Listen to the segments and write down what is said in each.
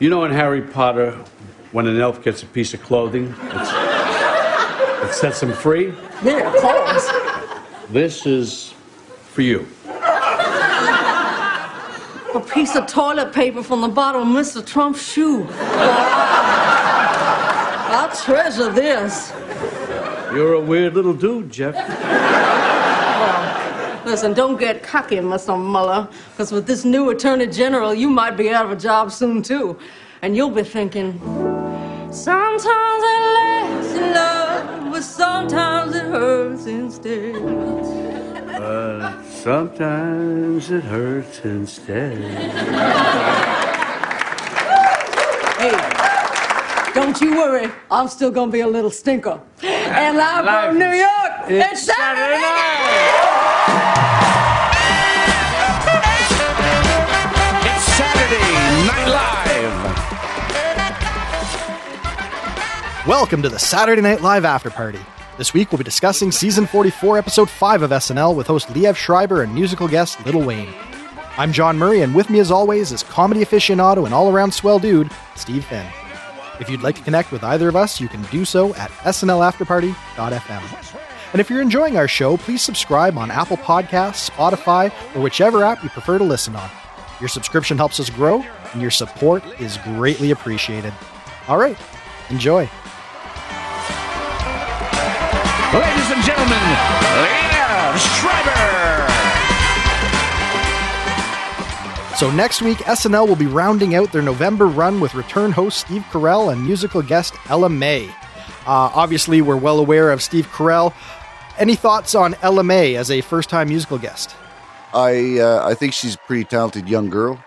You know in Harry Potter, when an elf gets a piece of clothing, it's, it sets him free? Yeah, of course. This is for you. A piece of toilet paper from the bottom of Mr. Trump's shoe. I treasure this. You're a weird little dude, Jeff. Listen, don't get cocky, Mr. Mueller, because with this new Attorney General, you might be out of a job soon, too. And you'll be thinking, sometimes it lasts in love, but sometimes it hurts instead. But sometimes it hurts instead. Hey, don't you worry, I'm still gonna be a little stinker. And live from New York, it's it's Saturday Saturday night! Welcome to the Saturday Night Live After Party. This week we'll be discussing season 44, episode 5 of SNL with host Liev Schreiber and musical guest Lil Wayne. I'm John Murray, and with me as always is comedy aficionado and all around swell dude, Steve Finn. If you'd like to connect with either of us, you can do so at snlafterparty.fm. And if you're enjoying our show, please subscribe on Apple Podcasts, Spotify, or whichever app you prefer to listen on. Your subscription helps us grow, and your support is greatly appreciated. All right, enjoy. Ladies and gentlemen, Liev Schreiber. So next week, SNL will be rounding out their November run with return host Steve Carell and musical guest Ella Mai. Uh, obviously, we're well aware of Steve Carell. Any thoughts on Ella Mai as a first-time musical guest? I uh, I think she's a pretty talented young girl.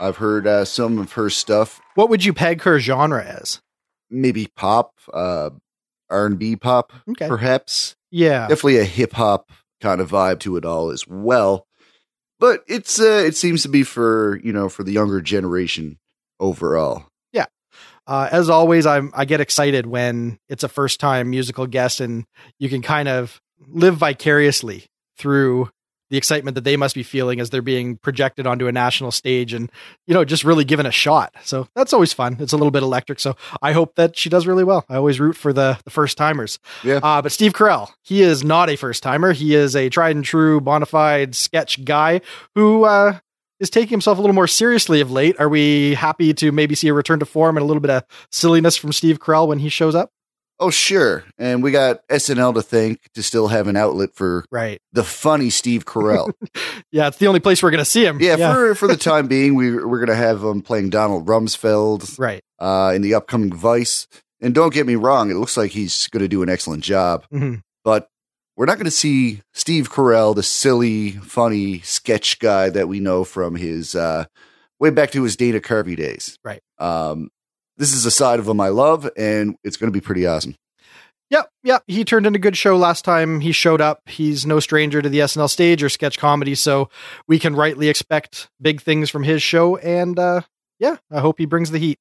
I've heard uh, some of her stuff, What would you peg her genre as? maybe pop, uh, R and B pop, Okay. perhaps. Yeah, Definitely a hip hop kind of vibe to it all as well. But it's uh, it seems to be for you know for the younger generation overall. Yeah. Uh, as always, I'm I get excited when it's a first-time musical guest, and you can kind of live vicariously through the excitement that they must be feeling as they're being projected onto a national stage and you know just really given a shot. So that's always fun. It's a little bit electric. So i hope that she does really well. I always root for the, the first timers. Yeah. uh, but steve carell he is not a first timer. He is a tried and true bona fide sketch guy who uh, is taking himself a little more seriously of late. Are we happy to maybe see a return to form and a little bit of silliness from steve carell when he shows up Oh sure, and we got SNL to thank to still have an outlet for right the funny Steve Carell. yeah it's the only place we're gonna see him yeah, for for the time being, we we're gonna have him playing Donald Rumsfeld. right uh, in the upcoming Vice. And don't get me wrong, it looks like he's going to do an excellent job. Mhm. But we're not going to see Steve Carell, the silly, funny sketch guy that we know from his uh, way back to his Dana Carvey days. Right. Um, this is a side of him I love, and it's going to be pretty awesome. Yep, yep. He turned in a good show last time he showed up. He's no stranger to the SNL stage or sketch comedy, so we can rightly expect big things from his show. And uh, yeah, I hope he brings the heat.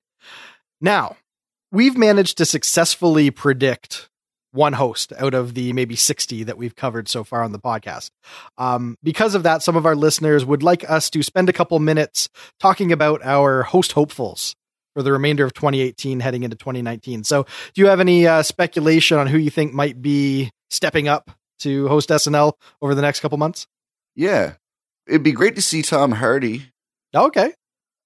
Now, we've managed to successfully predict one host out of the maybe 60 that we've covered so far on the podcast. Um, because of that, some of our listeners would like us to spend a couple minutes talking about our host hopefuls for the remainder of 2018 heading into 2019. So, do you have any uh, speculation on who you think might be stepping up to host SNL over the next couple months? Yeah. It'd be great to see Tom Hardy. Okay.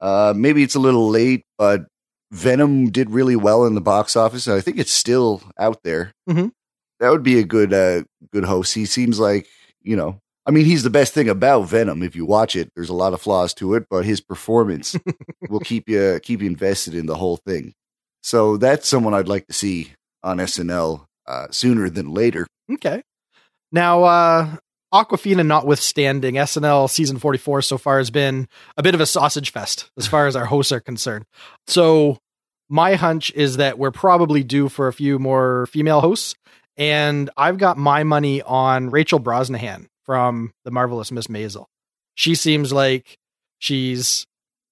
Uh, maybe it's a little late, but Venom did really well in the box office, and I think it's still out there. Mhm. That would be a good, uh, good host. He seems like you know. I mean, he's the best thing about Venom. If you watch it, there's a lot of flaws to it, but his performance will keep you keep you invested in the whole thing. So that's someone I'd like to see on SNL uh, sooner than later. Okay. Now, uh, Awkwafina notwithstanding, SNL season 44 so far has been a bit of a sausage fest as far as our hosts are concerned. So, my hunch is that we're probably due for a few more female hosts. And I've got my money on Rachel Brosnahan from The Marvelous Miss Maisel. She seems like she's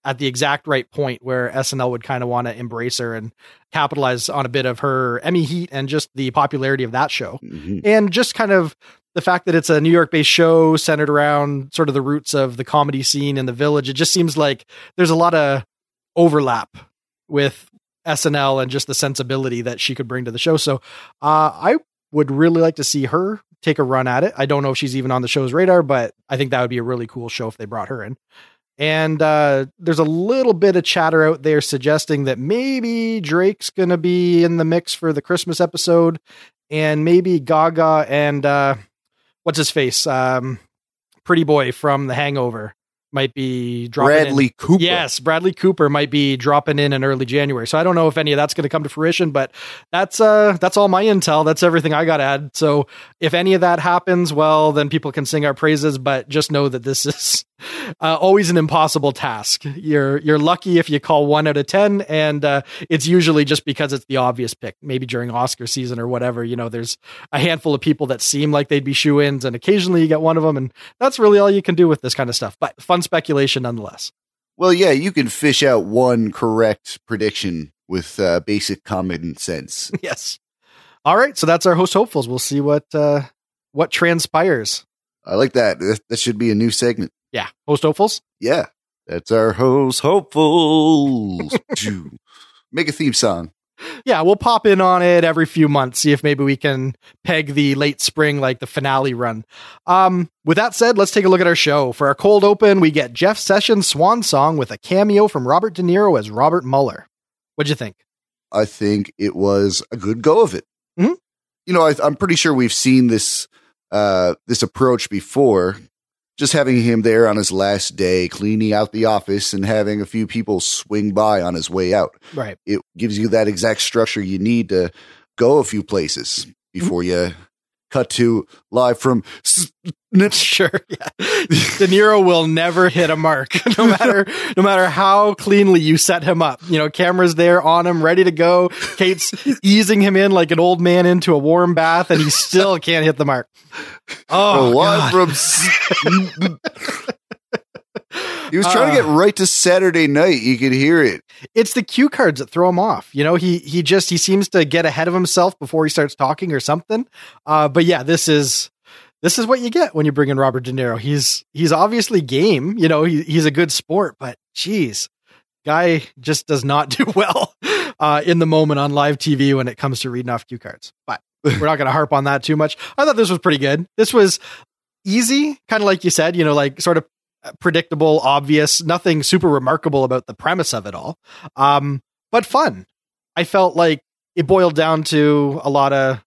at the exact right point where SNL would kind of want to embrace her and capitalize on a bit of her Emmy heat and just the popularity of that show Mhm. and just kind of the fact that it's a New York based show centered around sort of the roots of the comedy scene in the village. It just seems like there's a lot of overlap with SNL and just the sensibility that she could bring to the show. So uh, I would really like to see her take a run at it. I don't know if she's even on the show's radar, but I think that would be a really cool show if they brought her in. And uh, there's a little bit of chatter out there suggesting that maybe Drake's going to be in the mix for the Christmas episode, and maybe Gaga and uh, what's his face, um, Pretty Boy from The Hangover might be dropping in. Bradley Cooper. Yes, Bradley Cooper might be dropping in in early January. So I don't know if any of that's going to come to fruition, but that's uh that's all my intel. That's everything I got to add. So if any of that happens, well, then people can sing our praises. But just know that this is uh, always an impossible task. You're you're lucky if you call one out of ten, and uh, it's usually just because it's the obvious pick. Maybe during Oscar season or whatever, you know, there's a handful of people that seem like they'd be shoe ins, and occasionally you get one of them, and that's really all you can do with this kind of stuff. But fun speculation nonetheless. Well, yeah, you can fish out one correct prediction with uh, basic common sense. yes. All right, so that's our host hopefuls. We'll see what uh, what transpires. I like that. That- That should be a new segment. Yeah, host hopefuls. Yeah, that's our host hopefuls. Make a theme song. Yeah, we'll pop in on it every few months, see if maybe we can peg the late spring, like the finale run. Um, with that said, let's take a look at our show. For our cold open, we get Jeff Sessions' swan song with a cameo from Robert De Niro as Robert Mueller. What'd you think? I think it was a good go of it. Mhm. You know, I, I'm pretty sure we've seen this uh, this approach before. Just having him there on his last day, cleaning out the office, and having a few people swing by on his way out. Right. It gives you that exact structure you need to go a few places mm-hmm. before you cut to live from. Sure. Yeah. De Niro will never hit a mark, no matter no matter how cleanly you set him up. You know, cameras there on him, ready to go. Kate's easing him in like an old man into a warm bath, and he still can't hit the mark. Oh, live from. He was trying to get right to Saturday night. You could hear it. it's the cue cards that throw him off. You know, he he just he seems to get ahead of himself before he starts talking or something. Uh, but yeah, this is this is what you get when you bring in Robert De Niro. He's he's obviously game. You know, he, he's a good sport, but geez, guy just does not do well uh, in the moment on live TV when it comes to reading off cue cards. But we're not going to harp on that too much. I thought this was pretty good. This was easy, kind of like you said. You know, like sort of predictable, obvious, nothing super remarkable about the premise of it all. Um, but fun. I felt like it boiled down to a lot of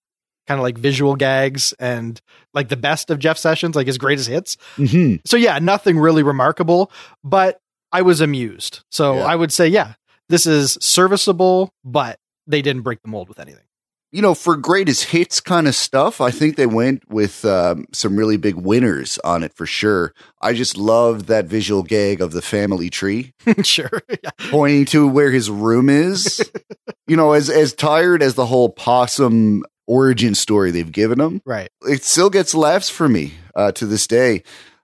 kind of like visual gags and like the best of Jeff Sessions, like his greatest hits. Mm-hmm. So yeah, nothing really remarkable, but I was amused. So Yeah. I would say, yeah, this is serviceable, but they didn't break the mold with anything. You know, for greatest hits kind of stuff, I think they went with um, some really big winners on it for sure. I just loved that visual gag of the family tree sure. Yeah. pointing to where his room is. you know, as as tired as the whole possum origin story they've given him, Right. it still gets laughs for me uh, to this day.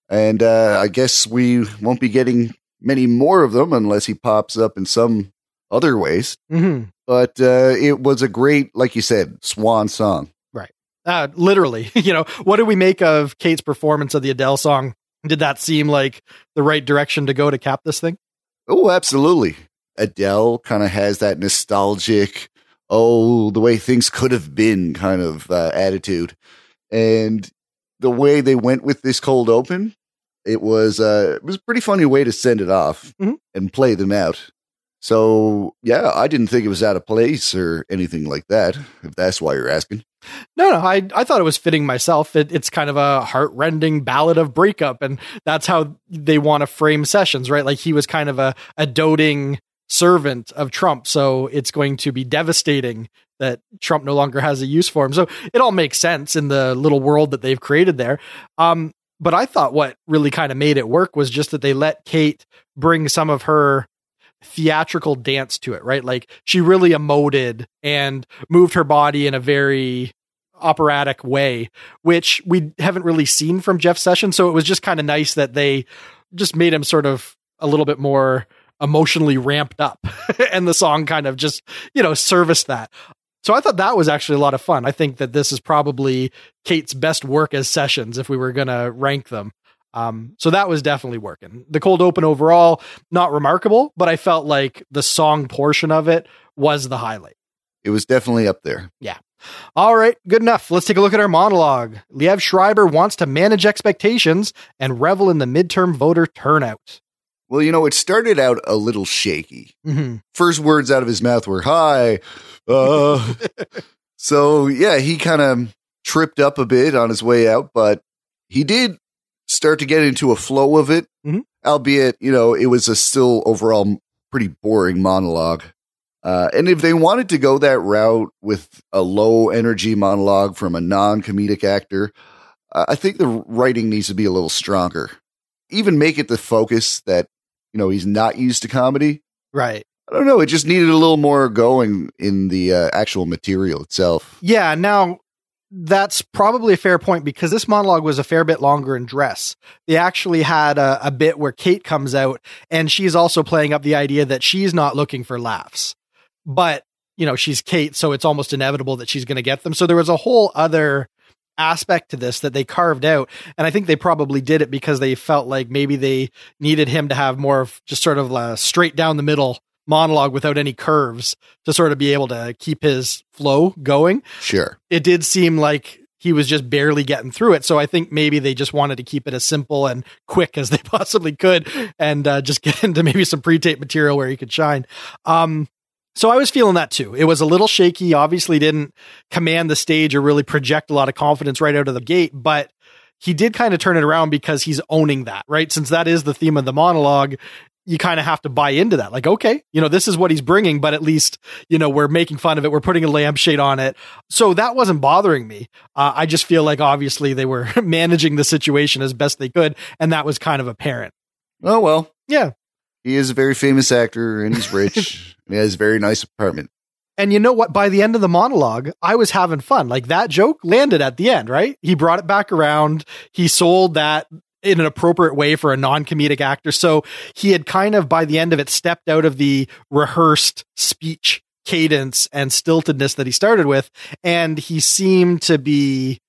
And uh, I guess we won't be getting many more of them unless he pops up in some other ways. hmm But uh, it was a great, like you said, swan song. Right. Uh, literally, you know, what do we make of Kate's performance of the Adele song? Did that seem like the right direction to go to cap this thing? Oh, absolutely. Adele kind of has that nostalgic, oh, the way things could have been kind of uh, attitude. And the way they went with this cold open, it was uh, it was a pretty funny way to send it off Mhm. and play them out. So yeah, I didn't think it was out of place or anything like that. If that's why you're asking. No, no, I I thought it was fitting myself. It, it's kind of a heartrending ballad of breakup, and that's how they want to frame sessions, right? Like he was kind of a a doting servant of Trump, so it's going to be devastating that Trump no longer has a use for him. So it all makes sense in the little world that they've created there. Um, but I thought what really kind of made it work was just that they let Kate bring some of her theatrical dance to it, right? Like she really emoted and moved her body in a very operatic way, which we haven't really seen from Jeff Sessions. So it was just kind of nice that they just made him sort of a little bit more emotionally ramped up and the song kind of just, you know, serviced that. So I thought that was actually a lot of fun. I think that this is probably Kate's best work as sessions if we were going to rank them. Um, so that was definitely working. The cold open overall, not remarkable, but I felt like the song portion of it was the highlight. It was definitely up there. Yeah. All right, good enough. Let's take a look at our monologue. Liev Schreiber wants to manage expectations and revel in the midterm voter turnout. Well, you know, it started out a little shaky. Mm-hmm. First words out of his mouth were "Hi." Uh, so yeah, he kind of tripped up a bit on his way out, but he did start to get into a flow of it. Mhm. Albeit, you know, it was a still overall pretty boring monologue. Uh, and if they wanted to go that route with a low energy monologue from a non comedic actor, uh, I think the writing needs to be a little stronger. Even make it the focus that, you know, he's not used to comedy. Right. I don't know. It just needed a little more going in the uh, actual material itself. Yeah. Now, that's probably a fair point because this monologue was a fair bit longer in dress. They actually had a, a bit where Kate comes out and she's also playing up the idea that she's not looking for laughs, but you know, she's Kate. So it's almost inevitable that she's going to get them. So there was a whole other aspect to this that they carved out. And I think they probably did it because they felt like maybe they needed him to have more of just sort of a straight down the middle monologue without any curves to sort of be able to keep his flow going Sure. it did seem like he was just barely getting through it. So I think maybe they just wanted to keep it as simple and quick as they possibly could and uh, just get into maybe some pre-tape material where he could shine. Um, so I was feeling that too. It was a little shaky, obviously didn't command the stage or really project a lot of confidence right out of the gate, but he did kind of turn it around because he's owning that, right? Since that is the theme of the monologue, you kind of have to buy into that. Like, okay, you know, this is what he's bringing, but at least, you know, we're making fun of it. We're putting a lampshade on it. So that wasn't bothering me. Uh, I just feel like obviously they were managing the situation as best they could. And that was kind of apparent. Oh, well. Yeah. He is a very famous actor and he's rich and he has a very nice apartment. And you know what? By the end of the monologue, I was having fun. Like that joke landed at the end, right? He brought it back around. He sold that in an appropriate way for a non comedic actor. So he had kind of, by the end of it, stepped out of the rehearsed speech cadence and stiltedness that he started with. And he seemed to be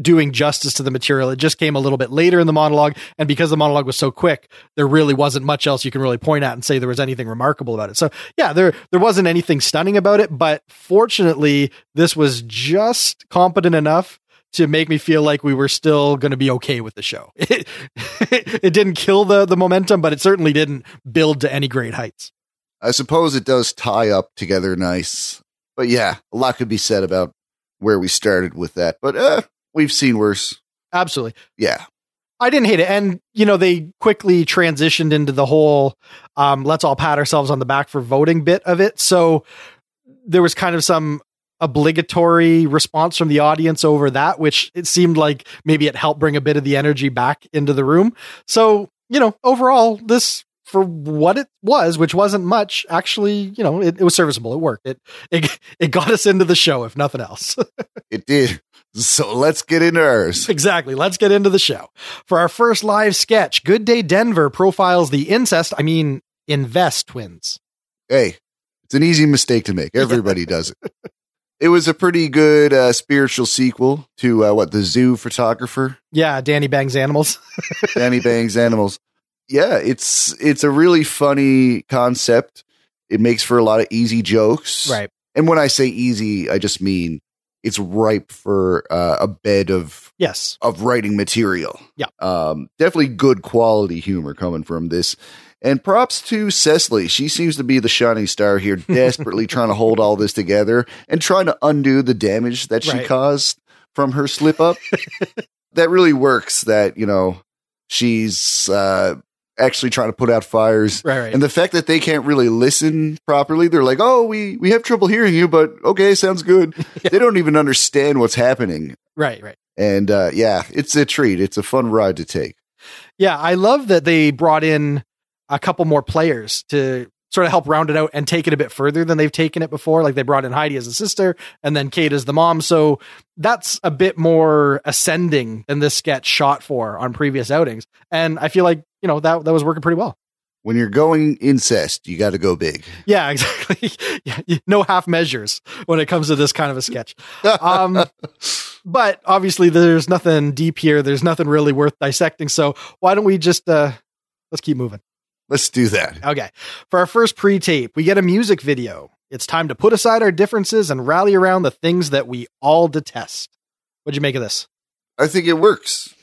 doing justice to the material. It just came a little bit later in the monologue. And because the monologue was so quick, there really wasn't much else you can really point at and say there was anything remarkable about it. So yeah, there, there wasn't anything stunning about it, but fortunately this was just competent enough to make me feel like we were still going to be okay with the show. It, it didn't kill the, the momentum, but it certainly didn't build to any great heights. I suppose it does tie up together nice. But yeah, a lot could be said about where we started with that. But uh, we've seen worse. Absolutely. Yeah. I didn't hate it. And, you know, they quickly transitioned into the whole um, let's all pat ourselves on the back for voting bit of it. So there was kind of some obligatory response from the audience over that, which it seemed like maybe it helped bring a bit of the energy back into the room. So, you know, overall, this for what it was, which wasn't much, actually, you know, it, it was serviceable. It worked. It, it it got us into the show, if nothing else. It did. So let's get into ours. Exactly. Let's get into the show. For our first live sketch, Good Day Denver profiles the incest, I mean, invest twins. Hey, it's an easy mistake to make. Everybody does it. It was a pretty good uh, spiritual sequel to uh, what the zoo photographer, Yeah, Danny Bangs Animals. Danny Bangs Animals. Yeah, it's it's a really funny concept. It makes for a lot of easy jokes. right. And when I say easy, I just mean it's ripe for uh, a bed of Yes. of writing material. Yeah. Um, definitely good quality humor coming from this. And props to Cecily. She seems to be the shining star here, desperately trying to hold all this together and trying to undo the damage that she Right. caused from her slip up. that really works that, you know, she's uh, actually trying to put out fires. Right, right. And the fact that they can't really listen properly, they're like, oh, we, we have trouble hearing you, but okay, sounds good. They don't even understand what's happening. right, right. And uh, yeah, it's a treat. It's a fun ride to take. Yeah, I love that they brought in a couple more players to sort of help round it out and take it a bit further than they've taken it before. Like they brought in Heidi as a sister and then Kate as the mom. So that's a bit more ascending than this sketch shot for on previous outings. And I feel like, you know, that that was working pretty well. When you're going incest, you got to go big. Yeah, exactly. yeah, no half measures when it comes to this kind of a sketch. Um, but obviously there's nothing deep here. There's nothing really worth dissecting. So why don't we just uh let's keep moving. Let's do that. Okay. For our first pre-tape, we get a music video. It's time to put aside our differences and rally around the things that we all detest. What'd you make of this? I think it works.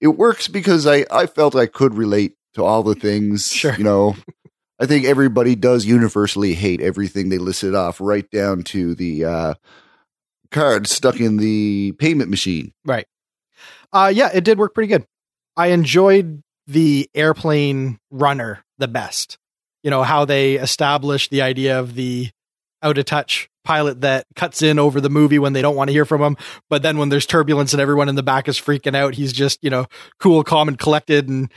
It works because I, I felt I could relate to all the things. Sure. You know, I think everybody does universally hate everything they listed off, right down to the uh, card stuck in the payment machine. Right. Uh yeah, it did work pretty good. I enjoyed the airplane runner the best. You know, how they establish the idea of the out of touch pilot that cuts in over the movie when they don't want to hear from him. But then when there's turbulence and everyone in the back is freaking out, he's just, you know, cool, calm, and collected and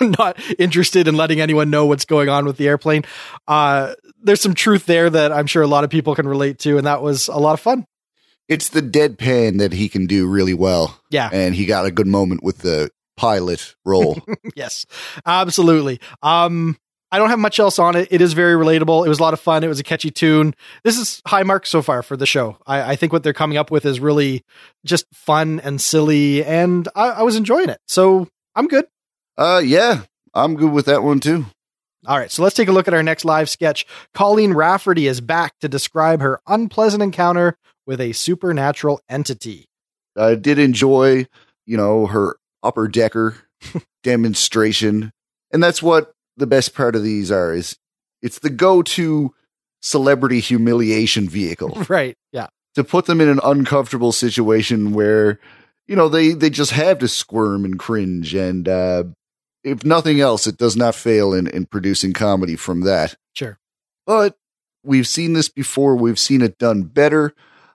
not interested in letting anyone know what's going on with the airplane. Uh, there's some truth there that I'm sure a lot of people can relate to. And that was a lot of fun. It's the deadpan that he can do really well. Yeah. And he got a good moment with the pilot role. yes, absolutely. Um, I don't have much else on it. It is very relatable. It was a lot of fun. It was a catchy tune. This is high marks so far for the show. I, I think what they're coming up with is really just fun and silly, and I, I was enjoying it. So I'm good. uh, yeah, I'm good with that one too. All right, so let's take a look at our next live sketch. Colleen Rafferty is back to describe her unpleasant encounter with a supernatural entity. I did enjoy, you know, her upper decker demonstration. And that's what the best part of these are is it's the go-to celebrity humiliation vehicle Right. Yeah. to put them in an uncomfortable situation where you know they they just have to squirm and cringe and uh if nothing else it does not fail in in producing comedy from that Sure. but we've seen this before we've seen it done better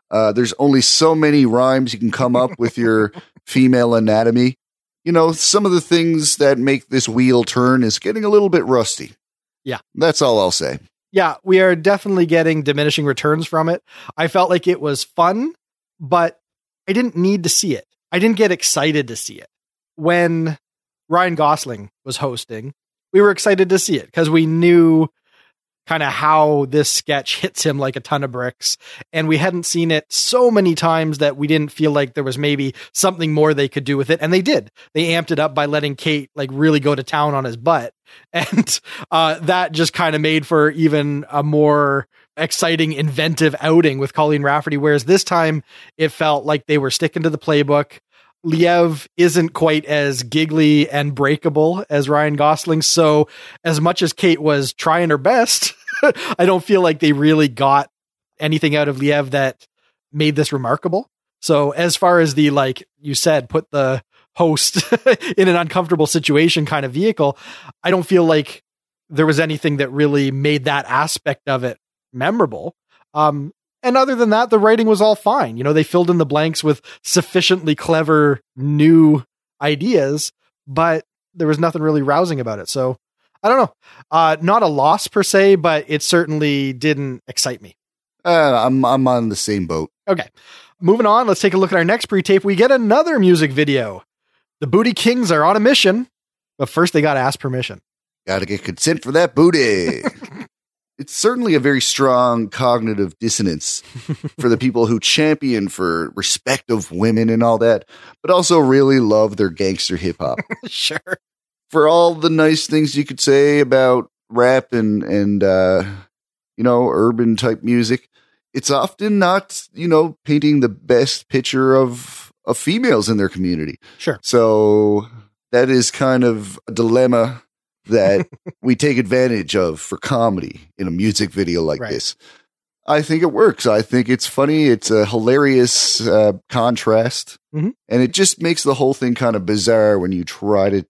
uh there's only so many rhymes you can come up with your female anatomy you know some of the things that make this wheel turn is getting a little bit rusty Yeah. that's all i'll say Yeah, we are definitely getting diminishing returns from it. I felt like it was fun, but I didn't need to see it. I didn't get excited to see it. When Ryan Gosling was hosting, we were excited to see it because we knew kind of how this sketch hits him like a ton of bricks. And we hadn't seen it so many times that we didn't feel like there was maybe something more they could do with it. And they did. They amped it up by letting Kate like really go to town on his butt. And uh, that just kind of made for even a more exciting, inventive outing with Colleen Rafferty. Whereas this time it felt like they were sticking to the playbook. Liev isn't quite as giggly and breakable as Ryan Gosling. So, as much as Kate was trying her best, I don't feel like they really got anything out of Liev that made this remarkable. So, as far as the, like you said, put the host in an uncomfortable situation kind of vehicle, I don't feel like there was anything that really made that aspect of it memorable. Um, and other than that, the writing was all fine. You know, they filled in the blanks with sufficiently clever new ideas, but there was nothing really rousing about it. So I don't know. Uh, not a loss per se, but it certainly didn't excite me. uh, i'm i'm on the same boat Okay. Moving on, let's take a look at our next pre tape. We get another music video. The Booty Kings are on a mission, but first they got to ask permission. Gotta get consent for that booty. it's certainly a very strong cognitive dissonance for the people who champion for respect of women and all that, but also really love their gangster hip hop. sure. For all the nice things you could say about rap and and uh, you know urban type music, it's often not you know painting the best picture of of females in their community. Sure. So that is kind of a dilemma that we take advantage of for comedy in a music video like Right. this. I think it works. I think it's funny. It's a hilarious uh, contrast, Mhm. and it just makes the whole thing kind of bizarre when you try to,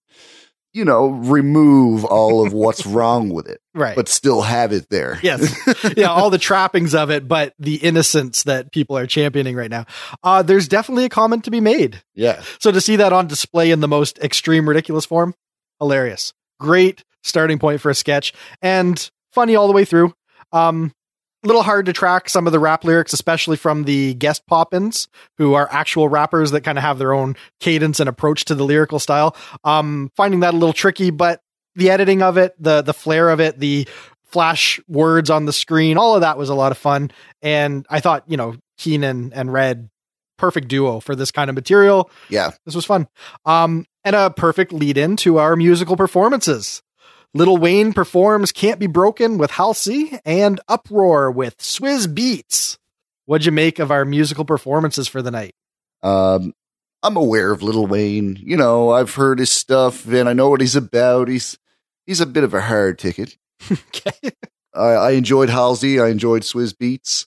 you know, remove all of what's wrong with it, Right. but still have it there. yes. yeah, all the trappings of it, but the innocence that people are championing right now. Uh, there's definitely a comment to be made. yeah. So to see that on display in the most extreme ridiculous form, hilarious. Great starting point for a sketch and funny all the way through. Um little hard to track some of the rap lyrics, especially from the guest pop-ins, who are actual rappers that kind of have their own cadence and approach to the lyrical style. Um, finding that a little tricky, but the editing of it, the the flair of it, the flash words on the screen, all of that was a lot of fun. And I thought, you know, Kenan and Redd perfect duo for this kind of material. Yeah. This was fun. Um, and a perfect lead in to our musical performances. Lil Wayne performs Can't Be Broken with Halsey and Uproar with Swizz Beatz. What'd you make of our musical performances for the night? Um, I'm aware of Lil Wayne. You know, I've heard his stuff and I know what he's about. He's he's a bit of a hard ticket. okay. I, I enjoyed Halsey. I enjoyed Swizz Beatz.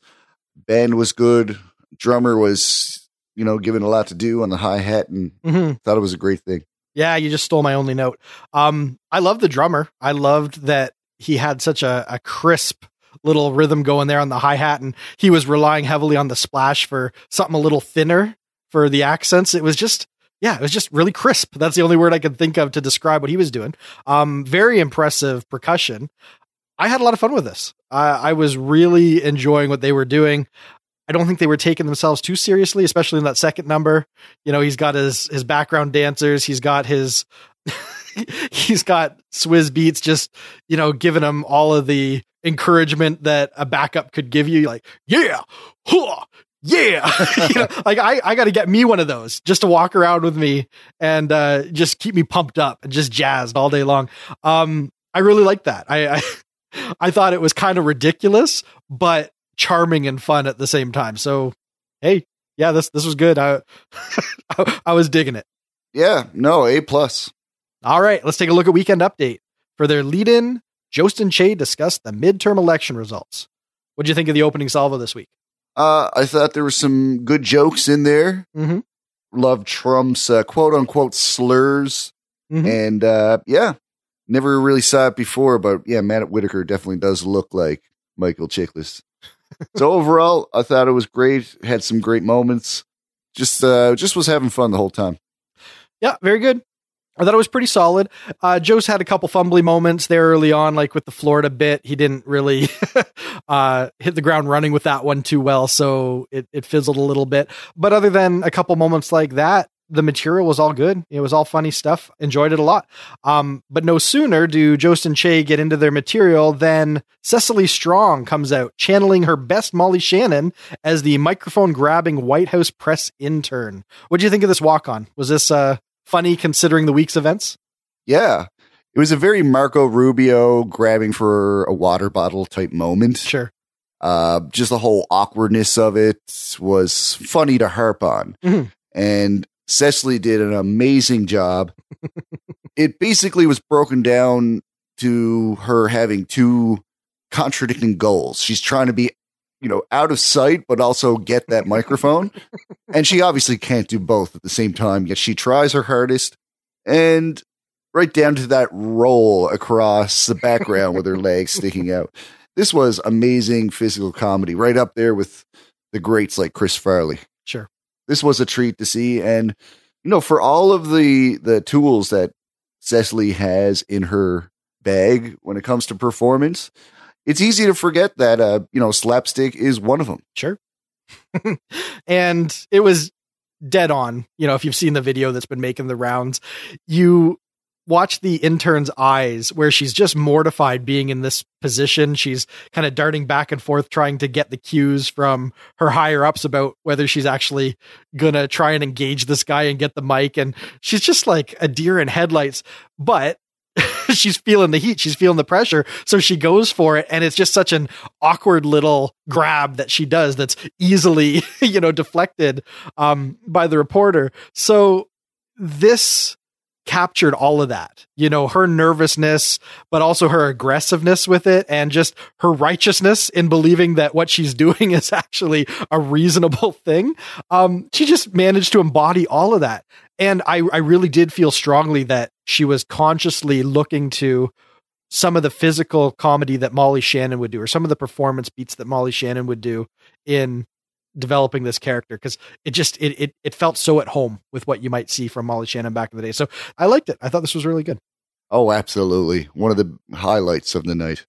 Band was good. Drummer was, you know, given a lot to do on the hi hat and Mhm. thought it was a great thing. Yeah, you just stole my only note. Um, I love the drummer. I loved that he had such a, a crisp little rhythm going there on the hi hat, and he was relying heavily on the splash for something a little thinner for the accents. It was just, yeah, it was just really crisp. That's the only word I could think of to describe what he was doing. Um, very impressive percussion. I had a lot of fun with this. I was really enjoying what they were doing. I don't think they were taking themselves too seriously, especially in that second number. You know, he's got his his background dancers, he's got his he's got Swizz Beatz just, you know, giving him all of the encouragement that a backup could give you, like, yeah, huh, yeah. you know, like I, I gotta get me one of those just to walk around with me and uh just keep me pumped up and just jazzed all day long. Um I really like that. I, I I thought it was kind of ridiculous, but charming and fun at the same time. So, hey, yeah, this this was good. I I, I was digging it. Yeah, no, A plus. All right, let's take a look at Weekend Update. For their lead-in, Jost and Che discussed the midterm election results. What do you think of the opening salvo this week? Uh, I thought there were some good jokes in there. Mm-hmm. Loved Trump's uh, quote unquote slurs. Mhm. And uh, yeah, never really saw it before, but yeah, Matt Whitaker definitely does look like Michael Chiklis. So overall, I thought it was great. Had some great moments. Just uh, just was having fun the whole time. Yeah, very good. I thought it was pretty solid. Uh, Jost had a couple fumbly moments there early on, like with the Florida bit. He didn't really uh, hit the ground running with that one too well, so it, it fizzled a little bit. But other than a couple moments like that, the material was all good. It was all funny stuff. Enjoyed it a lot. Um, but no sooner do Jost and Che get into their material than Cecily Strong comes out, channeling her best Molly Shannon as the microphone grabbing White House press intern. What do you think of this walk on? Was this uh, funny considering the week's events? Yeah, it was a very Marco Rubio grabbing for a water bottle type moment. Sure. Uh, just the whole awkwardness of it was funny to harp on. Mhm. And Cecily did an amazing job. it basically was broken down to her having two contradicting goals. She's trying to be, you know, out of sight, but also get that microphone. and she obviously can't do both at the same time, yet she tries her hardest. And right down to that roll across the background with her legs sticking out. This was amazing physical comedy, right up there with the greats like Chris Farley. Sure. This was a treat to see, and you know, for all of the the tools that Cecily has in her bag when it comes to performance, it's easy to forget that uh, you know, slapstick is one of them. Sure. and it was dead on. You know, if you've seen the video that's been making the rounds, you watch the intern's eyes where she's just mortified being in this position. She's kind of darting back and forth trying to get the cues from her higher ups about whether she's actually gonna try and engage this guy and get the mic. And she's just like a deer in headlights. But she's feeling the heat, she's feeling the pressure, so she goes for it, and it's just such an awkward little grab that she does that's easily, you know, deflected um, by the reporter. So this captured all of that, you know, her nervousness, but also her aggressiveness with it, and just her righteousness in believing that what she's doing is actually a reasonable thing. Um, she just managed to embody all of that. And I, I really did feel strongly that she was consciously looking to some of the physical comedy that Molly Shannon would do, or some of the performance beats that Molly Shannon would do in developing this character because it just it, it it felt so at home with what you might see from Molly Shannon back in the day. So I liked it. I thought this was really good. Oh, absolutely. One of the highlights of the night.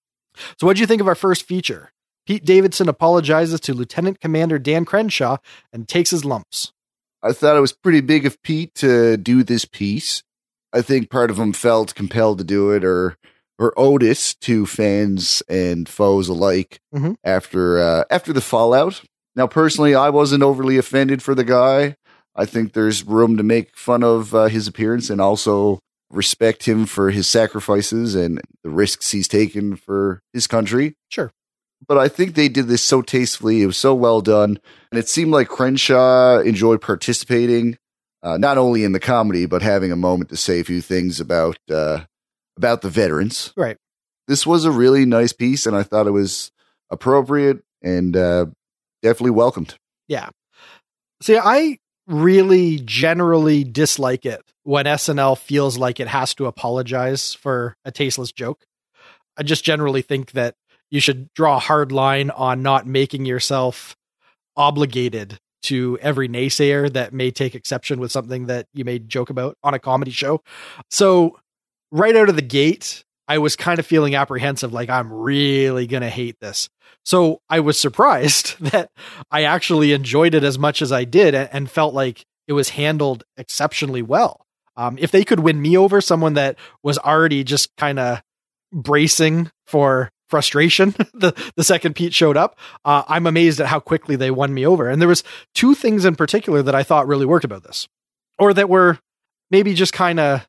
So what do you think of our first feature? Pete Davidson apologizes to Lieutenant Commander Dan Crenshaw and takes his lumps. I thought it was pretty big of Pete to do this piece. I think part of him felt compelled to do it, or or Otis to fans and foes alike Mhm. after uh, after the fallout Now, personally, I wasn't overly offended for the guy. I think there's room to make fun of uh, his appearance and also respect him for his sacrifices and the risks he's taken for his country. Sure. But I think they did this so tastefully. It was so well done. And it seemed like Crenshaw enjoyed participating, uh, not only in the comedy, but having a moment to say a few things about, uh, about the veterans. Right. This was a really nice piece, and I thought it was appropriate and uh, definitely welcomed. Yeah. See, I really generally dislike it when SNL feels like it has to apologize for a tasteless joke. I just generally think that you should draw a hard line on not making yourself obligated to every naysayer that may take exception with something that you may joke about on a comedy show. So, right out of the gate, I was kind of feeling apprehensive, like I'm really going to hate this. So I was surprised that I actually enjoyed it as much as I did and, and felt like it was handled exceptionally well. Um, if they could win me over, someone that was already just kind of bracing for frustration the the second Pete showed up, uh, I'm amazed at how quickly they won me over. And there was two things in particular that I thought really worked about this, or that were maybe just kind of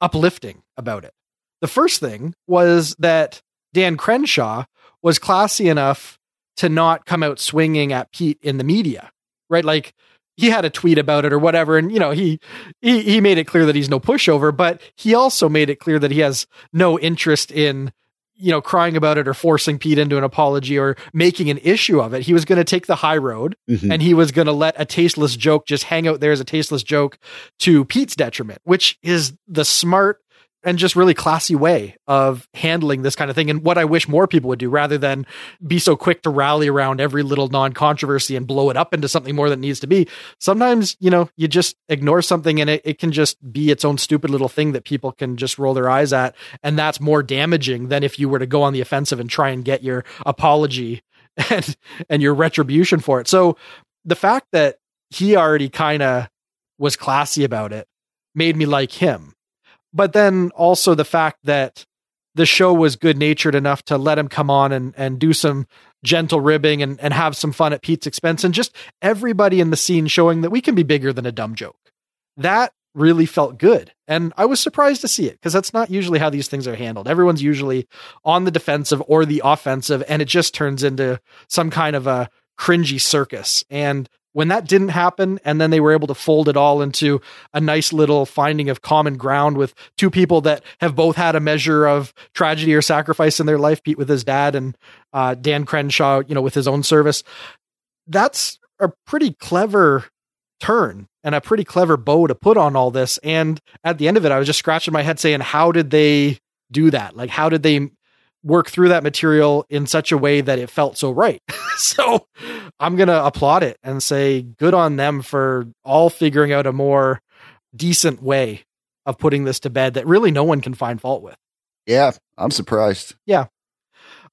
uplifting about it. The first thing was that Dan Crenshaw was classy enough to not come out swinging at Pete in the media, right? Like he had a tweet about it or whatever, and you know he he he made it clear that he's no pushover, but he also made it clear that he has no interest in you know crying about it or forcing Pete into an apology or making an issue of it. He was going to take the high road Mhm. and he was going to let a tasteless joke just hang out there as a tasteless joke to Pete's detriment, which is the smart and just really classy way of handling this kind of thing and what I wish more people would do rather than be so quick to rally around every little non-controversy and blow it up into something more than needs to be. Sometimes, you know, you just ignore something and it, it can just be its own stupid little thing that people can just roll their eyes at. And that's more damaging than if you were to go on the offensive and try and get your apology and and your retribution for it. So the fact that he already kind of was classy about it made me like him. But then also the fact that the show was good natured enough to let him come on and, and do some gentle ribbing and, and have some fun at Pete's expense and just everybody in the scene showing that we can be bigger than a dumb joke. That really felt good. And I was surprised to see it because that's not usually how these things are handled. Everyone's usually on the defensive or the offensive, and it just turns into some kind of a cringy circus. And when that didn't happen, and then they were able to fold it all into a nice little finding of common ground with two people that have both had a measure of tragedy or sacrifice in their life, Pete with his dad and uh, Dan Crenshaw, you know, with his own service. That's a pretty clever turn and a pretty clever bow to put on all this. And at the end of it, I was just scratching my head saying, how did they do that? Like, how did they work through that material in such a way that it felt so right? so I'm going to applaud it and say, good on them for all figuring out a more decent way of putting this to bed that really no one can find fault with. Yeah, I'm surprised. Yeah.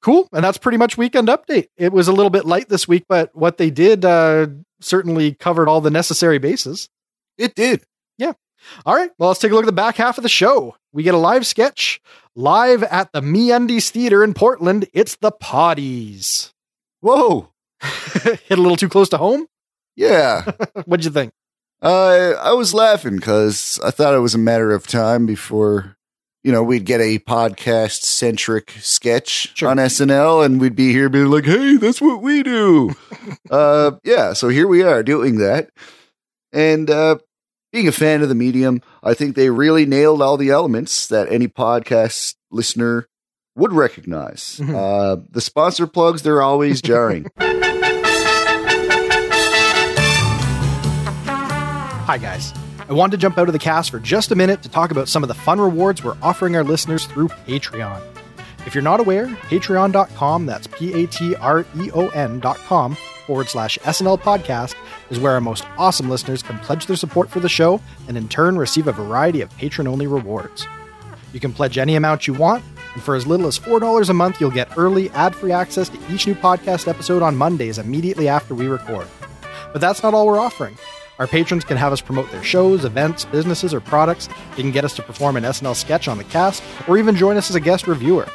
Cool. And that's pretty much weekend update. It was a little bit light this week, but what they did uh, certainly covered all the necessary bases. It did. Yeah. All right. Well, let's take a look at the back half of the show. We get a live sketch live at the MeUndies Theater in Portland. It's the Potties. Whoa. Hit a little too close to home. Yeah. What'd you think? Uh, I was laughing because I thought it was a matter of time before, you know, we'd get a podcast centric sketch Sure. on SNL and we'd be here being like, hey, that's what we do. uh, yeah. So here we are doing that. And, uh, being a fan of the medium, I think they really nailed all the elements that any podcast listener would recognize. Mhm. Uh, the sponsor plugs, they're always jarring. Hi, guys. I wanted to jump out of the cast for just a minute to talk about some of the fun rewards we're offering our listeners through Patreon. If you're not aware, patreon.com, that's P A T R E O N.com forward slash SNL podcast, is where our most awesome listeners can pledge their support for the show and in turn receive a variety of patron only rewards. You can pledge any amount you want, and for as little as $4 a month, you'll get early ad free access to each new podcast episode on Mondays immediately after we record. But that's not all we're offering. Our patrons can have us promote their shows, events, businesses, or products. They can get us to perform an SNL sketch on the cast, or even join us as a guest reviewer.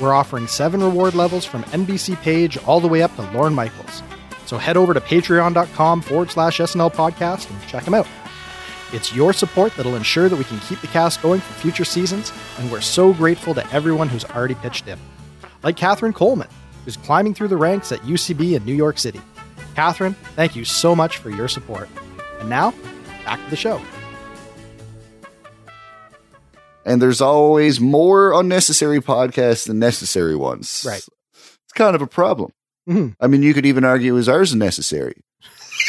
We're offering seven reward levels from NBC Page all the way up to Lorne Michaels. So head over to patreon.com forward slash SNL podcast and check them out. It's your support that'll ensure that we can keep the cast going for future seasons, and we're so grateful to everyone who's already pitched in. Like Catherine Coleman, who's climbing through the ranks at UCB in New York City. Catherine, thank you so much for your support. And now, back to the show. And there's always more unnecessary podcasts than necessary ones. Right. It's kind of a problem. Mhm. I mean, you could even argue is ours necessary.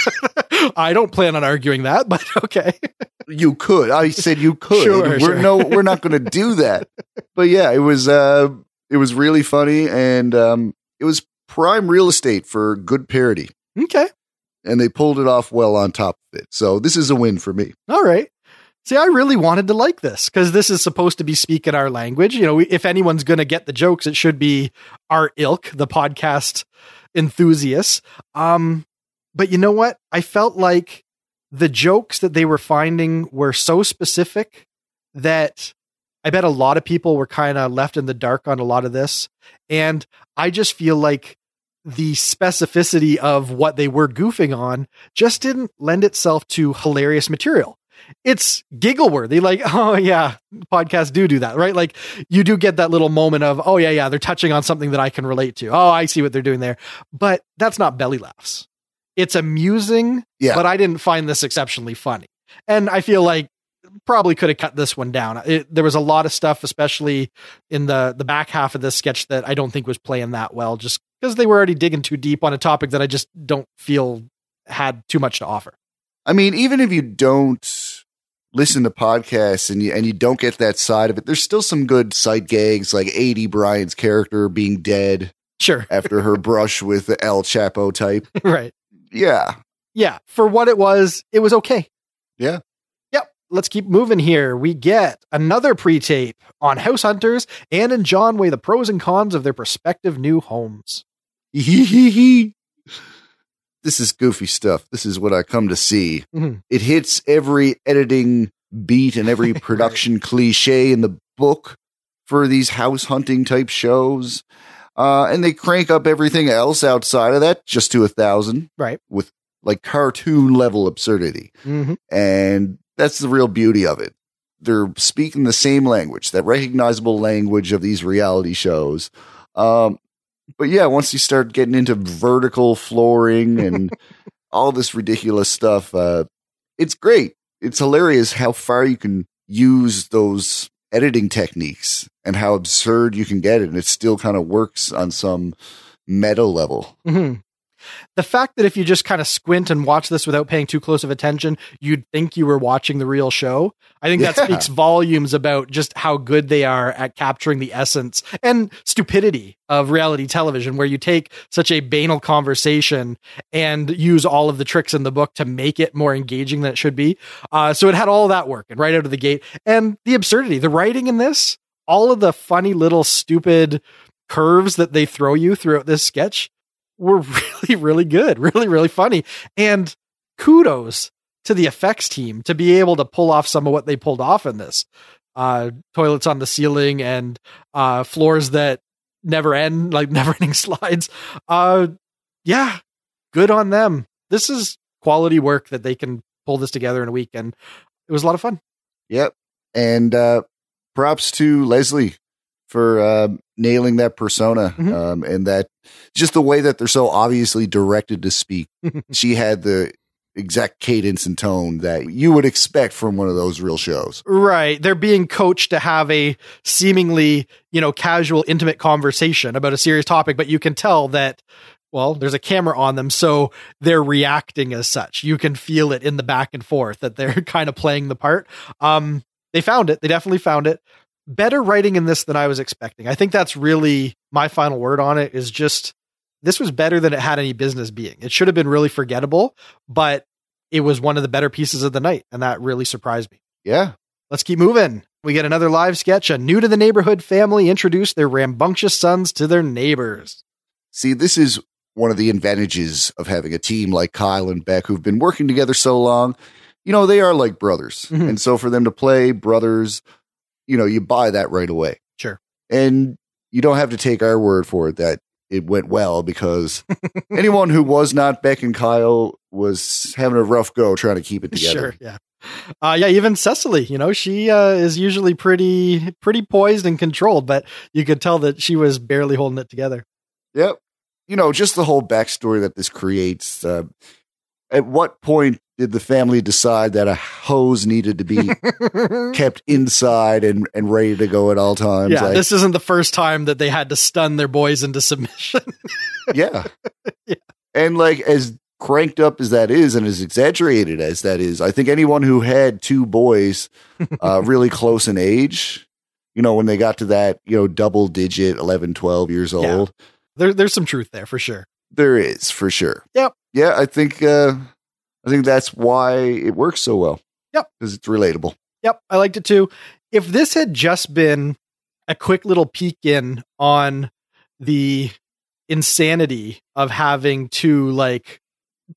I don't plan on arguing that, but okay. You could. I said you could. Sure, we're sure. no, we're not going to do that. But yeah, it was uh, it was really funny, and um, it was prime real estate for good parody, Okay. and they pulled it off well on top of it. So this is a win for me. All right. See, I really wanted to like this because this is supposed to be speaking our language. You know, if anyone's going to get the jokes, it should be our ilk, the podcast enthusiasts. Um, but you know what? I felt like the jokes that they were finding were so specific that I bet a lot of people were kind of left in the dark on a lot of this. And I just feel like the specificity of what they were goofing on just didn't lend itself to hilarious material. It's giggle worthy. Like, oh yeah, podcasts do do that, right? Like you do get that little moment of, oh yeah, yeah, they're touching on something that I can relate to. Oh, I see what they're doing there. But that's not belly laughs. It's amusing, Yeah. but I didn't find this exceptionally funny. And I feel like probably could have cut this one down. It, there was a lot of stuff, especially in the the back half of this sketch, that I don't think was playing that well, just because they were already digging too deep on a topic that I just don't feel had too much to offer. I mean, even if you don't listen to podcasts and you and you don't get that side of it, there's still some good sight gags like Aidy Bryant's character being dead Sure, after her brush with the El Chapo type. right. Yeah. Yeah, for what it was, it was okay. Yeah. Yep. Let's keep moving here. We get another pre-tape on House Hunters. Anne and John weigh the pros and cons of their prospective new homes. this is goofy stuff. This is what I come to see. Mhm. It hits every editing beat and every production cliche in the book for these house hunting type shows. Uh, and they crank up everything else outside of that just to a thousand Right. with like cartoon level absurdity. Mm-hmm. And that's the real beauty of it. They're speaking the same language, that recognizable language of these reality shows. Um, but yeah, once you start getting into vertical flooring and all this ridiculous stuff, uh, it's great. It's hilarious how far you can use those editing techniques and how absurd you can get it. And it still kind of works on some meta level. Mm-hmm. The fact that if you just kind of squint and watch this without paying too close of attention, you'd think you were watching the real show. I think that speaks volumes about just how good they are at capturing the essence and stupidity of reality television, where you take such a banal conversation and use all of the tricks in the book to make it more engaging than it should be. Uh, so it had all that working right out of the gate. And the absurdity, the writing in this, all of the funny little stupid curves that they throw you throughout this sketch were really, really good, really, really funny. And kudos to the effects team to be able to pull off some of what they pulled off in this. Uh, toilets on the ceiling and uh, floors that never end, like never ending slides. Uh, yeah, good on them. This is quality work that they can pull this together in a week. And it was a lot of fun. Yep. And uh, props to Leslie for uh, nailing that persona Mhm. um, and that just the way that they're so obviously directed to speak. she had the exact cadence and tone that you would expect from one of those real shows. Right. They're being coached to have a seemingly, you know, casual, intimate conversation about a serious topic, but you can tell that, well, there's a camera on them. So they're reacting as such. You can feel it in the back and forth that they're kind of playing the part. Um, they found it. They definitely found it. Better writing in this than I was expecting. I think that's really my final word on it is just this was better than it had any business being. It should have been really forgettable, but it was one of the better pieces of the night. And that really surprised me. Yeah. Let's keep moving. We get another live sketch. A new to the neighborhood family introduce their rambunctious sons to their neighbors. See, this is one of the advantages of having a team like Kyle and Beck who've been working together so long. You know, they are like brothers. Mhm. And so for them to play brothers, you know, you buy that right away. Sure. And you don't have to take our word for it that it went well because anyone who was not Beck and Kyle was having a rough go trying to keep it together. Sure, yeah. Uh, yeah, even Cecily, you know, she uh, is usually pretty pretty poised and controlled, but you could tell that she was barely holding it together. Yep. You know, just the whole backstory that this creates. Uh, at what point did the family decide that a hose needed to be kept inside and, and ready to go at all times? yeah, Like, this isn't the first time that they had to stun their boys into submission. yeah. Yeah. And like as cranked up as that is and as exaggerated as that is, I think anyone who had two boys uh, really close in age, you know, when they got to that, you know, double digit 11, 12 years Yeah. old, there, there's some truth there for sure. there is for sure. Yep. Yeah, I think uh I think that's why it works so well. Yep. Because it's relatable. Yep, I liked it too. If this had just been a quick little peek in on the insanity of having two like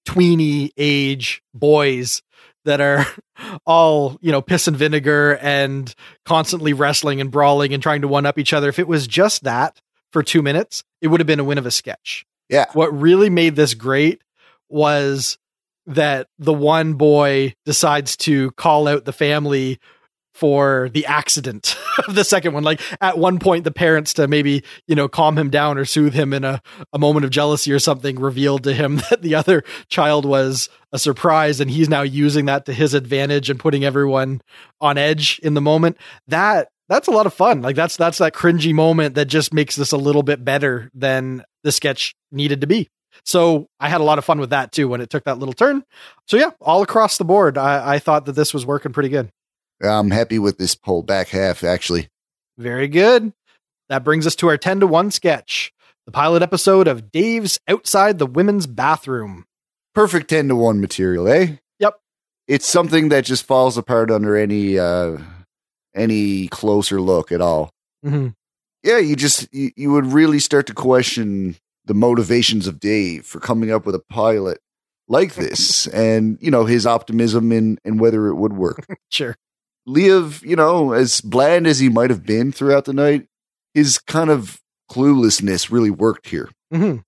tweeny age boys that are all, you know, piss and vinegar and constantly wrestling and brawling and trying to one up each other, if it was just that for two minutes, it would have been a win of a sketch. Yeah. What really made this great was that the one boy decides to call out the family for the accident of the second one. Like at one point, the parents to maybe, you know, calm him down or soothe him in a, a moment of jealousy or something revealed to him that the other child was a surprise and he's now using that to his advantage and putting everyone on edge in the moment. That that's a lot of fun. Like that's that's that cringy moment that just makes this a little bit better than the sketch needed to be. So I had a lot of fun with that too when it took that little turn. So yeah, all across the board, I, I thought that this was working pretty good. I'm happy with this whole back half actually. Very good. That brings us to our 10 to 1 sketch, the pilot episode of Dave's Outside the Women's Bathroom. Perfect 10 to 1 material, eh? Yep. It's something that just falls apart under any uh any closer look at all. Mm-hmm. Yeah, you just you, you would really start to question the motivations of Dave for coming up with a pilot like this and you know his optimism in and whether it would work. Sure. Liev, you know, as bland as he might have been throughout the night, his kind of cluelessness really worked here. Mm-hmm.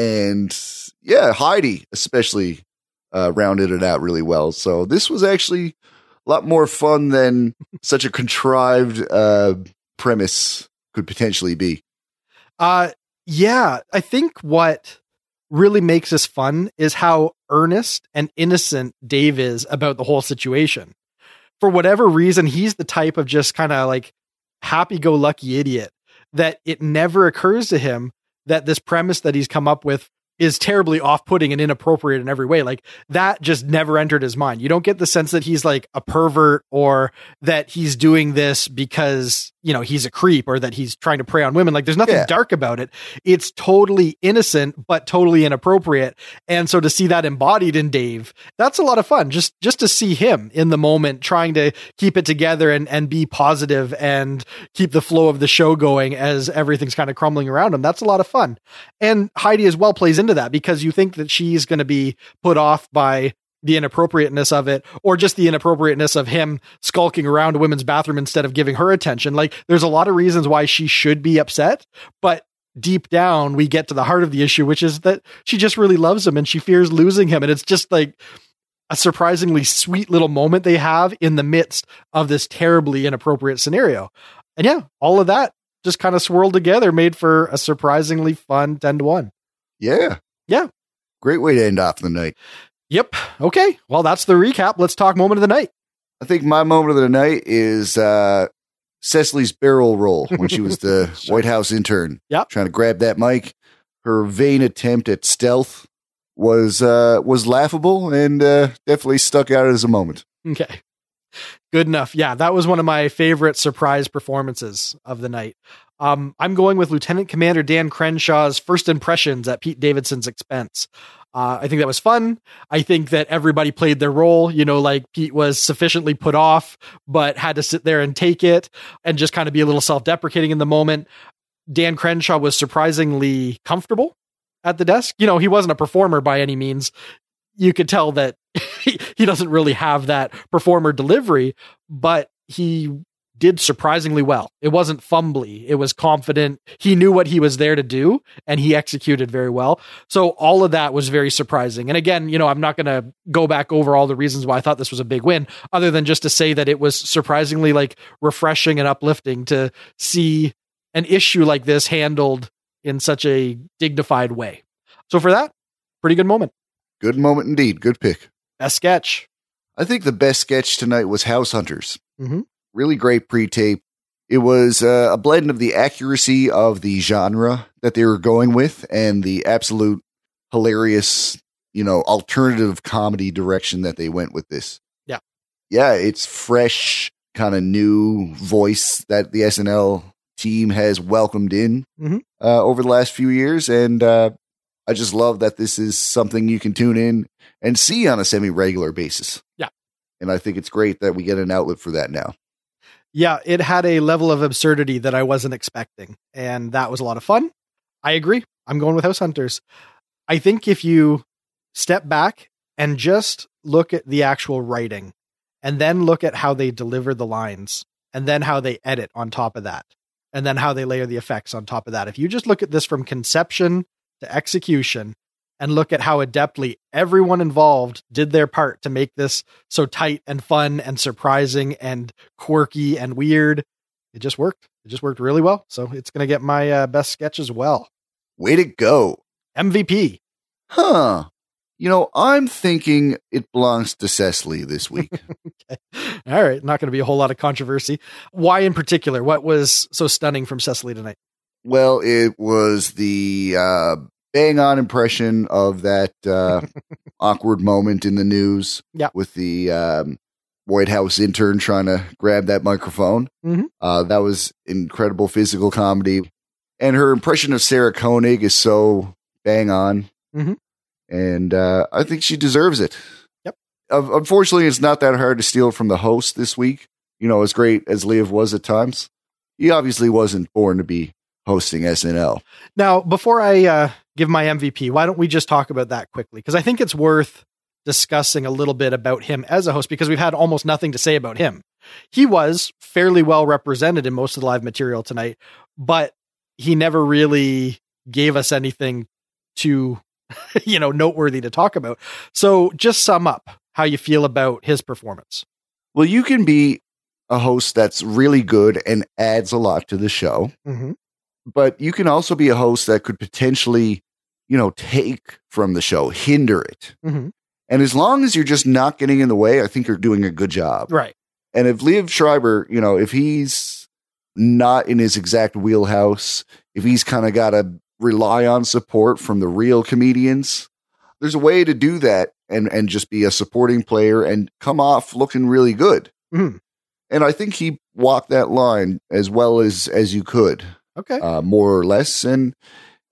And yeah, Heidi especially uh, rounded it out really well. So this was actually a lot more fun than such a contrived uh, premise could potentially be. Uh, yeah, I think what really makes this fun is how earnest and innocent Dave is about the whole situation. For whatever reason, he's the type of just kind of like happy go lucky idiot that it never occurs to him that this premise that he's come up with is terribly off putting and inappropriate in every way. Like that just never entered his mind. You don't get the sense that he's like a pervert or that he's doing this because, you know, he's a creep or that he's trying to prey on women. Like there's nothing Yeah. dark about it. It's totally innocent, but totally inappropriate. And so to see that embodied in Dave, that's a lot of fun. Just, just to see him in the moment trying to keep it together and, and be positive and keep the flow of the show going as everything's kind of crumbling around him. That's a lot of fun. And Heidi as well plays into that because you think that she's going to be put off by the inappropriateness of it or just the inappropriateness of him skulking around a women's bathroom instead of giving her attention. Like there's a lot of reasons why she should be upset, but deep down we get to the heart of the issue, which is that she just really loves him and she fears losing him. And it's just like a surprisingly sweet little moment they have in the midst of this terribly inappropriate scenario. And yeah, all of that just kind of swirled together, made for a surprisingly fun 10 to 1. Yeah. Yeah. Great way to end off the night. Yep. Okay. Well, that's the recap. Let's talk moment of the night. I think my moment of the night is uh, Cecily's barrel roll when she was the Sure. White House intern. Yep. Trying to grab that mic. Her vain attempt at stealth was uh, was laughable and uh, definitely stuck out as a moment. Okay. Good enough. Yeah, that was one of my favorite surprise performances of the night. Um, I'm going with Lieutenant Commander Dan Crenshaw's first impressions at Pete Davidson's expense. Uh, I think that was fun. I think that everybody played their role. You know, like Pete was sufficiently put off, but had to sit there and take it and just kind of be a little self deprecating in the moment. Dan Crenshaw was surprisingly comfortable at the desk. You know, he wasn't a performer by any means. You could tell that he, he doesn't really have that performer delivery, but he did surprisingly well. It wasn't fumbly. It was confident. He knew what he was there to do and he executed very well. So all of that was very surprising. And again, you know, I'm not going to go back over all the reasons why I thought this was a big win other than just to say that it was surprisingly like refreshing and uplifting to see an issue like this handled in such a dignified way. So for that, pretty good moment. Good moment indeed. Good pick. Best sketch. I think the best sketch tonight was House Hunters. Mhm. Really great pre tape. It was uh, a blend of the accuracy of the genre that they were going with and the absolute hilarious, you know, alternative comedy direction that they went with this. Yeah. Yeah, it's fresh, kind of new voice that the SNL team has welcomed in Mhm. uh, over the last few years. And uh, I just love that this is something you can tune in and see on a semi regular basis. Yeah. And I think it's great that we get an outlet for that now. Yeah, it had a level of absurdity that I wasn't expecting, and that was a lot of fun. I agree. I'm going with House Hunters. I think if you step back and just look at the actual writing, and then look at how they deliver the lines, and then how they edit on top of that, and then how they layer the effects on top of that. If you just look at this from conception to execution, and look at how adeptly everyone involved did their part to make this so tight and fun and surprising and quirky and weird. It just worked. It just worked really well. So it's going to get my uh, best sketch as well. Way to go. MVP. Huh. You know, I'm thinking it belongs to Cecily this week. All right. Not going to be a whole lot of controversy. Why in particular? What was so stunning from Cecily tonight? well, it was the uh, bang on impression of that uh, awkward moment in the news Yeah. with the um, White House intern trying to grab that microphone. Mhm. Uh, that was incredible physical comedy. And her impression of Sarah Koenig is so bang on. Mhm. And uh, I think she deserves it. Yep. Uh, unfortunately, it's not that hard to steal from the host this week. You know, as great as Liev was at times, he obviously wasn't born to be hosting SNL. Now, before I uh, give my MVP, why don't we just talk about that quickly? Because I think it's worth discussing a little bit about him as a host because we've had almost nothing to say about him. He was fairly well represented in most of the live material tonight, but he never really gave us anything to, you know, noteworthy to talk about. So just sum up how you feel about his performance. Well, you can be a host that's really good and adds a lot to the show, Mm-hmm. But you can also be a host that could potentially, you know, take from the show, hinder it. Mm-hmm. And as long as you're just not getting in the way, I think you're doing a good job. Right. And if Liev Schreiber, you know, if he's not in his exact wheelhouse, if he's kind of got to rely on support from the real comedians, there's a way to do that and and just be a supporting player and come off looking really good. Mhm. And I think he walked that line as well as as you could, Okay. uh, more or less. And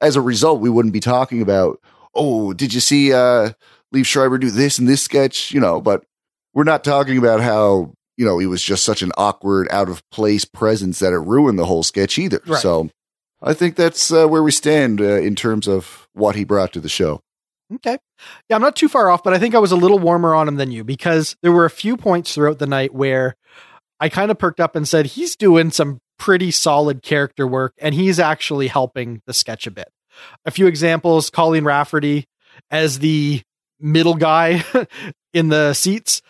as a result, we wouldn't be talking about, oh, did you see uh, Liev Schreiber do this and this sketch? You know, but we're not talking about how you know he was just such an awkward, out of place presence that it ruined the whole sketch either. Right. So I think that's uh, where we stand uh, in terms of what he brought to the show. Okay. Yeah, I'm not too far off, but I think I was a little warmer on him than you because there were a few points throughout the night where I kind of perked up and said, he's doing some pretty solid character work and he's actually helping the sketch a bit. A few examples Colleen Rafferty as the middle guy in the seats.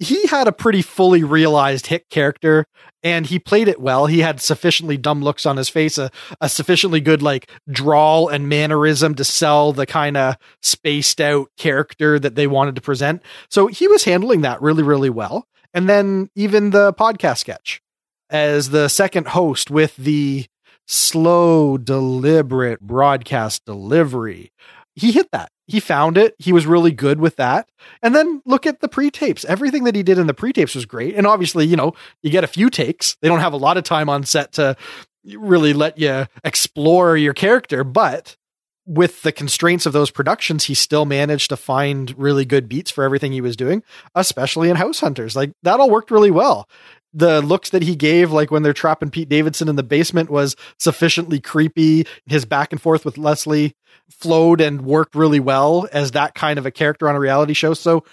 He had a pretty fully realized hit character and he played it well. He had sufficiently dumb looks on his face, a, a sufficiently good like drawl and mannerism to sell the kind of spaced out character that they wanted to present. So he was handling that really, really well. And then even the podcast sketch as the second host with the slow, deliberate broadcast delivery. He hit that. He found it. He was really good with that. And then look at the pre tapes. Everything that he did in the pre tapes was great. And obviously, you know, you get a few takes. They don't have a lot of time on set to really let you explore your character, but with the constraints of those productions, he still managed to find really good beats for everything he was doing, especially in House Hunters. Like that all worked really well. The looks that he gave, like when they're trapping Pete Davidson in the basement, was sufficiently creepy. His back and forth with Leslie flowed and worked really well as that kind of a character on a reality show. So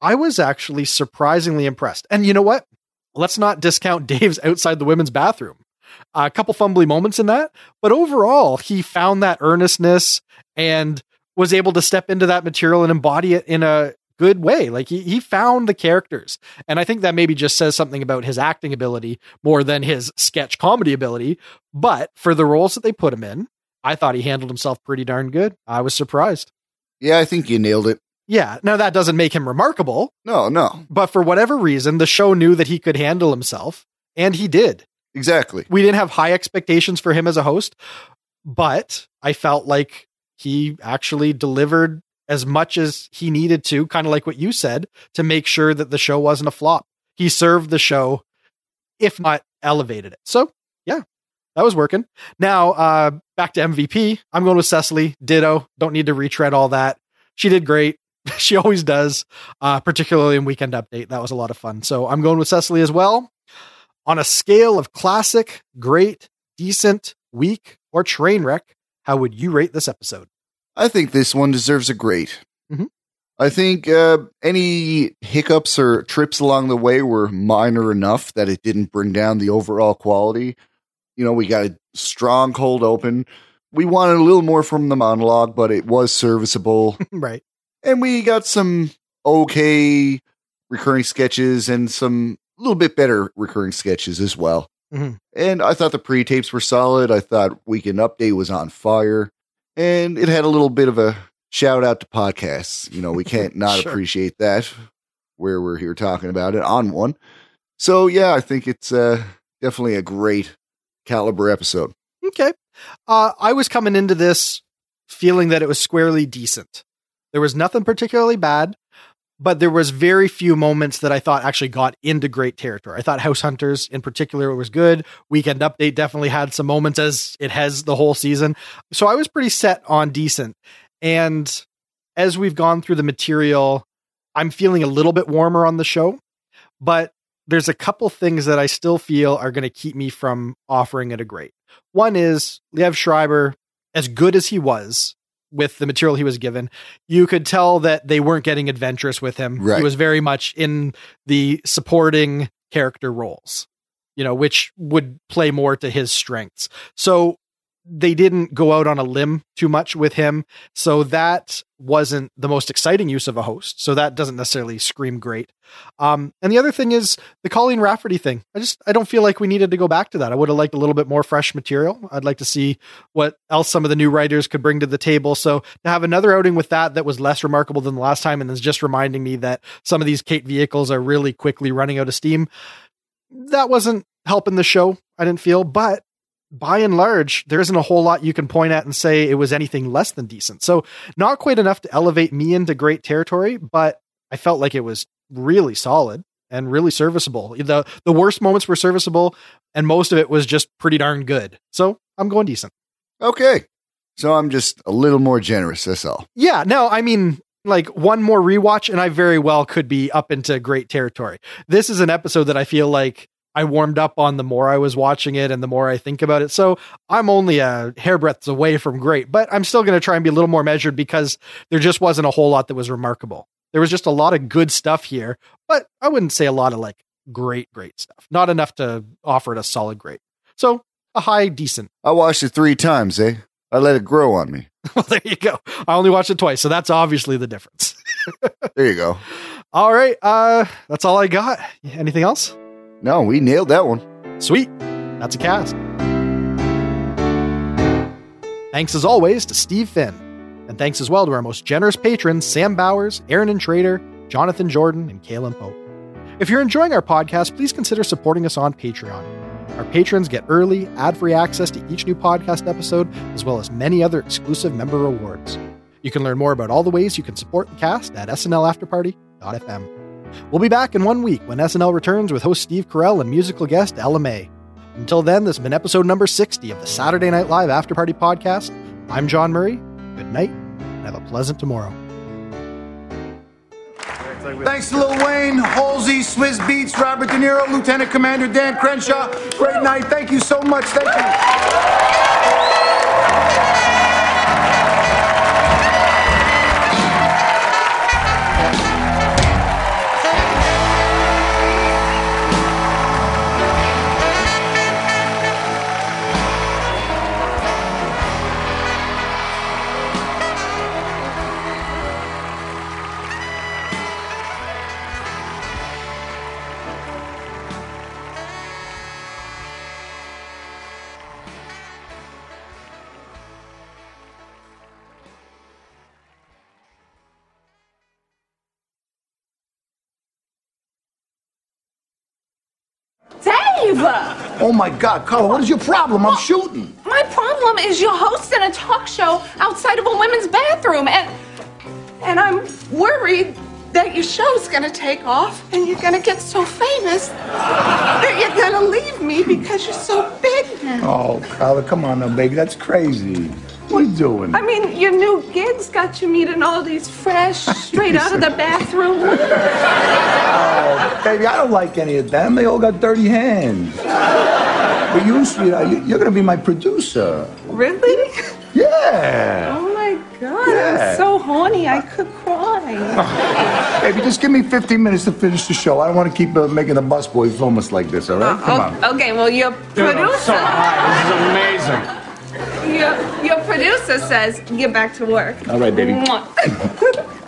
I was actually surprisingly impressed. And you know what? let's not discount Dave's outside the women's bathroom. a couple fumbly moments in that, but overall, he found that earnestness and was able to step into that material and embody it in a good way. Like he, he found the characters. And I think that maybe just says something about his acting ability more than his sketch comedy ability. But for the roles that they put him in, I thought he handled himself pretty darn good. I was surprised. Yeah, I think you nailed it. Yeah. Now that doesn't make him remarkable, No, no, but for whatever reason, the show knew that he could handle himself and he did. exactly. We didn't have high expectations for him as a host, but I felt like he actually delivered as much as he needed to, kind of like what you said, to make sure that the show wasn't a flop. He served the show, if not elevated it. So, yeah, that was working. Now, uh, back to MVP. I'm going with Cecily. Ditto. Don't need to retread all that. She did great. she always does, uh, particularly in Weekend Update. That was a lot of fun. So I'm going with Cecily as well. On a scale of classic, great, decent, weak, or train wreck, how would you rate this episode? I think this one deserves a great. Mhm. I think uh, any hiccups or trips along the way were minor enough that it didn't bring down the overall quality. You know, we got a strong cold open. We wanted a little more from the monologue, but it was serviceable. right. and we got some okay recurring sketches and some a little bit better recurring sketches as well. Mhm. And I thought the pre tapes were solid. I thought Weekend Update was on fire, and it had a little bit of a shout out to podcasts. You know, we can't not Sure. appreciate that where we're here talking about it on one. So yeah, I think it's uh, definitely a great caliber episode. Okay. Uh, I was coming into this feeling that it was squarely decent. There was nothing particularly bad, but there was very few moments that I thought actually got into great territory. I thought House Hunters in particular was good. Weekend Update definitely had some moments as it has the whole season. So I was pretty set on decent. And as we've gone through the material, I'm feeling a little bit warmer on the show, but there's a couple things that I still feel are going to keep me from offering it a great. One is Liev Schreiber, as good as he was with the material he was given, you could tell that they weren't getting adventurous with him. Right. He was very much in the supporting character roles, you know, which would play more to his strengths. So they didn't go out on a limb too much with him. So that wasn't the most exciting use of a host. So that doesn't necessarily scream great. Um, and the other thing is the Colleen Rafferty thing. I just I don't feel like we needed to go back to that. I would have liked a little bit more fresh material. I'd like to see what else some of the new writers could bring to the table. So to have another outing with that that was less remarkable than the last time and is just reminding me that some of these Kate vehicles are really quickly running out of steam. That wasn't helping the show, I didn't feel, but by and large, there isn't a whole lot you can point at and say it was anything less than decent. So, not quite enough to elevate me into great territory, but I felt like it was really solid and really serviceable. The the worst moments were serviceable and most of it was just pretty darn good. So, I'm going decent. Okay, so I'm just a little more generous. That's all. Yeah, no, I mean like one more rewatch and I very well could be up into great territory. This is an episode that I feel like I warmed up on the more I was watching it and the more I think about it. So I'm only a hairbreadth away from great, but I'm still going to try and be a little more measured because there just wasn't a whole lot that was remarkable. There was just a lot of good stuff here, but I wouldn't say a lot of like great, great stuff. Not enough to offer it a solid great. So a high, decent. I watched it three times, eh? I let it grow on me. Well, there you go. I only watched it twice, so that's obviously the difference. There you go. All right, uh, that's all I got. Anything else? No, we nailed that one. Sweet. That's a cast. Thanks as always to Steve Finn. And thanks as well to our most generous patrons, Sam Bowers, Aaron and Trader, Jonathan Jordan, and Kalen Pope. If you're enjoying our podcast, please consider supporting us on Patreon. Our patrons get early, ad free access to each new podcast episode, as well as many other exclusive member rewards. You can learn more about all the ways you can support the cast at snlafterparty.fm. We'll be back in one week when SNL returns with host Steve Carell and musical guest Ella Mai. Until then, this has been episode number 60 of the Saturday Night Live After Party podcast. I'm John Murray. Good night, and have a pleasant tomorrow. Thanks to Lil Wayne, Halsey, Swizz Beatz, Robert De Niro, Lieutenant Commander Dan Crenshaw. Great night. Thank you so much. Thank you. Oh my God, Carla, what is your problem? I'm shooting. My problem is you're hosting a talk show outside of a women's bathroom, and and I'm worried that your show's gonna take off and you're gonna get so famous that you're gonna leave me because you're so big now. Oh, Carla, come on now, baby. That's crazy. What are you doing? I mean, your new gigs got you meeting all these fresh, straight out of the bathroom. Oh, baby, I don't like any of them. They all got dirty hands. But you, sweetheart, you- you're gonna be my producer. Really? Yeah. Oh my God, Yeah. I'm so horny I could cry. Baby, just give me 15 minutes to finish the show. I don't want to keep uh, making the busboy film us like this, all right? Come on. Oh, okay, well, your producer. So high, This is amazing. Your, your producer says get back to work. All right, baby.